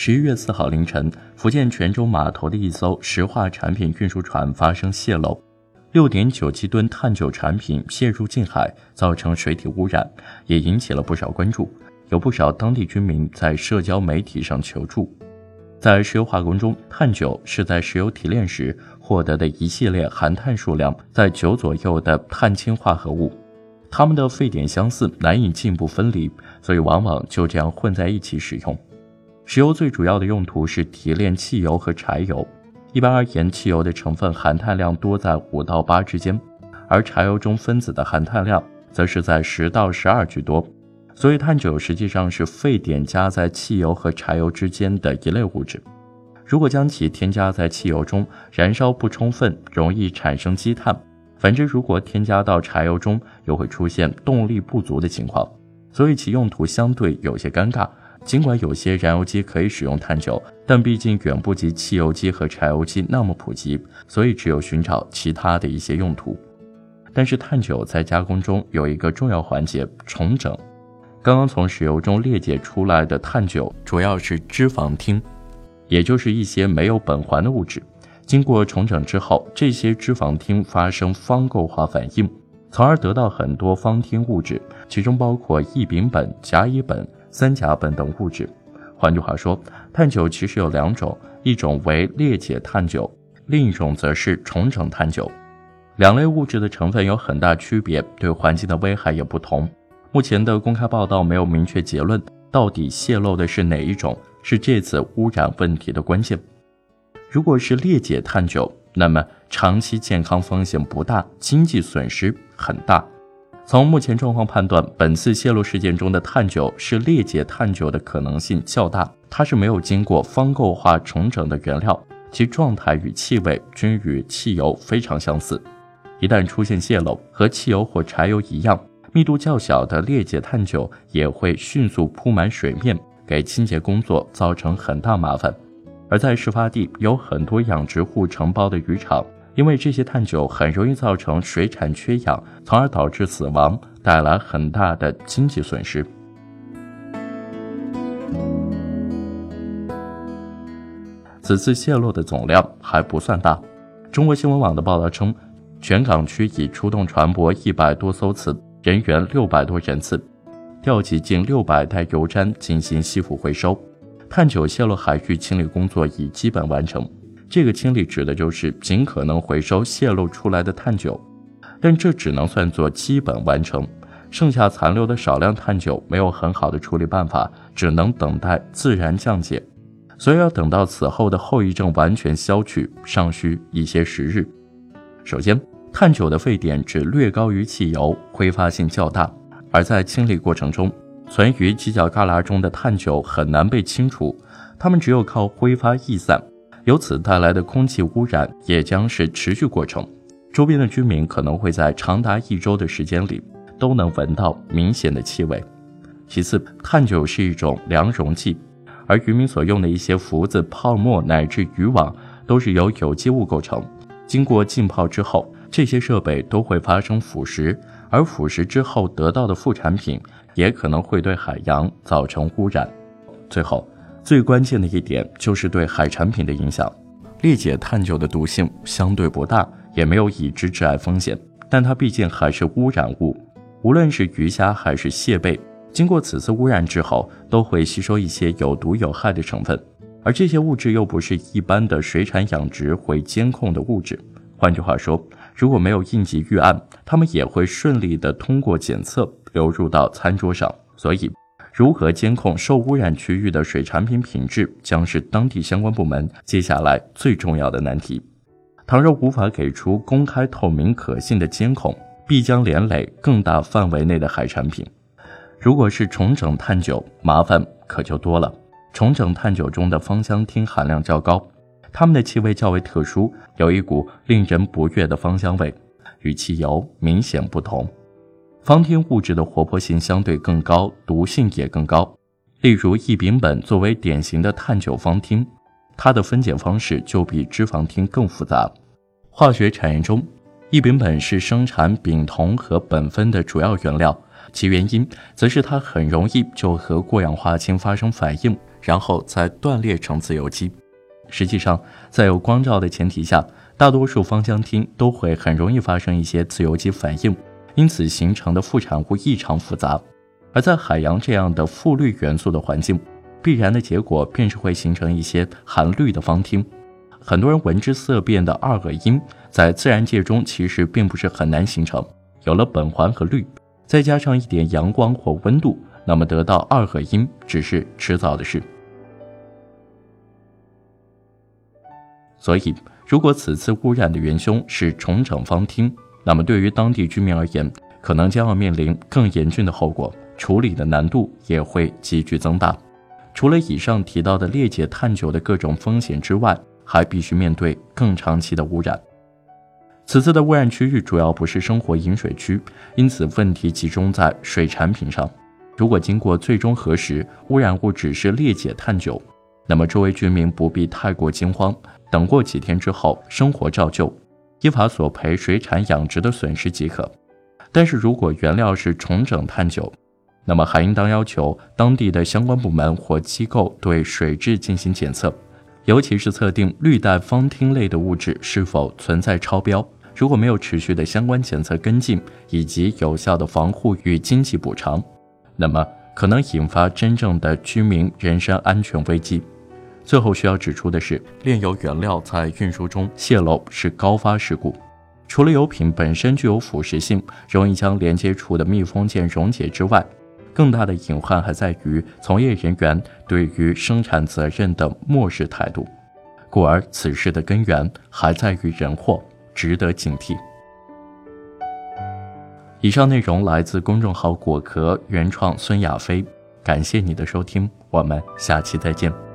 十一月四号凌晨，福建泉州码头的一艘石化产品运输船发生泄漏，六点九七吨碳九产品泄入近海，造成水体污染，也引起了不少关注。有不少当地居民在社交媒体上求助。在石油化工中，碳九是在石油提炼时获得的一系列含碳数量在九左右的碳氢化合物。它们的沸点相似，难以进一步分离，所以往往就这样混在一起使用。石油最主要的用途是提炼汽油和柴油。一般而言，汽油的成分含碳量多在五到八之间，而柴油中分子的含碳量则是在十到十二居多。所以，碳九实际上是沸点加在汽油和柴油之间的一类物质。如果将其添加在汽油中，燃烧不充分，容易产生积碳。反之，如果添加到柴油中，又会出现动力不足的情况，所以其用途相对有些尴尬。尽管有些燃油机可以使用碳九，但毕竟远不及汽油机和柴油机那么普及，所以只有寻找其他的一些用途。但是碳九在加工中有一个重要环节——重整。刚刚从石油中裂解出来的碳九主要是脂肪烃，也就是一些没有苯环的物质。经过重整之后，这些脂肪烃发生方构化反应，从而得到很多芳烃物质，其中包括异丙苯、甲乙苯、三甲苯等物质。换句话说，碳九其实有两种，一种为裂解碳九，另一种则是重整碳九。两类物质的成分有很大区别，对环境的危害也不同。目前的公开报道没有明确结论，到底泄漏的是哪一种，是这次污染问题的关键。如果是裂解碳九，那么长期健康风险不大，经济损失很大。从目前状况判断，本次泄漏事件中的碳九是裂解碳九的可能性较大。它是没有经过方构化重整的原料，其状态与气味均与汽油非常相似。一旦出现泄漏，和汽油或柴油一样，密度较小的裂解碳九也会迅速铺满水面，给清洁工作造成很大麻烦。而在事发地有很多养殖户承包的渔场，因为这些碳九很容易造成水产缺氧，从而导致死亡，带来很大的经济损失。此次泄漏的总量还不算大。中国新闻网的报道称，全港区已出动船舶一百多艘次，人员六百多人次，调集近六百袋油毡进行吸附回收。碳九泄漏海域清理工作已基本完成，这个清理指的就是尽可能回收泄漏出来的碳九，但这只能算作基本完成，剩下残留的少量碳九没有很好的处理办法，只能等待自然降解，所以要等到此后的后遗症完全消去，尚需一些时日。首先，碳九的沸点只略高于汽油，挥发性较大，而在清理过程中。存于犄角旮旯中的碳九很难被清除，它们只有靠挥发逸散，由此带来的空气污染也将是持续过程。周边的居民可能会在长达一周的时间里都能闻到明显的气味。其次，碳九是一种凉溶剂，而渔民所用的一些浮子、泡沫乃至渔网都是由有机物构成。经过浸泡之后，这些设备都会发生腐蚀，而腐蚀之后得到的副产品。也可能会对海洋造成污染。最后，最关键的一点就是对海产品的影响。裂解碳九的毒性相对不大，也没有已知致癌风险，但它毕竟还是污染物。无论是鱼虾还是蟹贝，经过此次污染之后，都会吸收一些有毒有害的成分，而这些物质又不是一般的水产养殖会监控的物质。换句话说，如果没有应急预案，它们也会顺利的通过检测。流入到餐桌上，所以如何监控受污染区域的水产品品质，将是当地相关部门接下来最重要的难题。倘若无法给出公开、透明、可信的监控，必将连累更大范围内的海产品。如果是重整碳九，麻烦可就多了。重整碳九中的芳香烃含量较高，它们的气味较为特殊，有一股令人不悦的芳香味，与汽油明显不同。芳烃物质的活泼性相对更高，毒性也更高。例如，异丙苯作为典型的碳九芳烃，它的分解方式就比脂肪烃更复杂。化学产业中，异丙苯是生产丙酮和苯酚的主要原料，其原因则是它很容易就和过氧化氢发生反应，然后再断裂成自由基。实际上，在有光照的前提下，大多数芳香烃都会很容易发生一些自由基反应，因此形成的副产物异常复杂。而在海洋这样的富氯元素的环境，必然的结果便是会形成一些含氯的芳烃。很多人闻之色变的二恶英，在自然界中其实并不是很难形成。有了苯环和氯，再加上一点阳光或温度，那么得到二恶英只是迟早的事。所以，如果此次污染的元凶是重整芳烃，那么对于当地居民而言，可能将要面临更严峻的后果，处理的难度也会急剧增大。除了以上提到的裂解碳九的各种风险之外，还必须面对更长期的污染。此次的污染区域主要不是生活饮水区，因此问题集中在水产品上。如果经过最终核实，污染物只是裂解碳九，那么周围居民不必太过惊慌。等过几天之后，生活照旧，依法索赔水产养殖的损失即可。但是如果原料是重整碳九，那么还应当要求当地的相关部门或机构对水质进行检测，尤其是测定氯代芳烃类的物质是否存在超标。如果没有持续的相关检测跟进，以及有效的防护与经济补偿，那么可能引发真正的居民人身安全危机。最后需要指出的是，炼油原料在运输中泄漏是高发事故。除了油品本身具有腐蚀性，容易将连接处的密封件溶解之外，更大的隐患还在于从业人员对于生产责任的漠视态度。故而，此事的根源还在于人祸，值得警惕。以上内容来自公众号“果壳”原创孙亚飞，感谢你的收听，我们下期再见。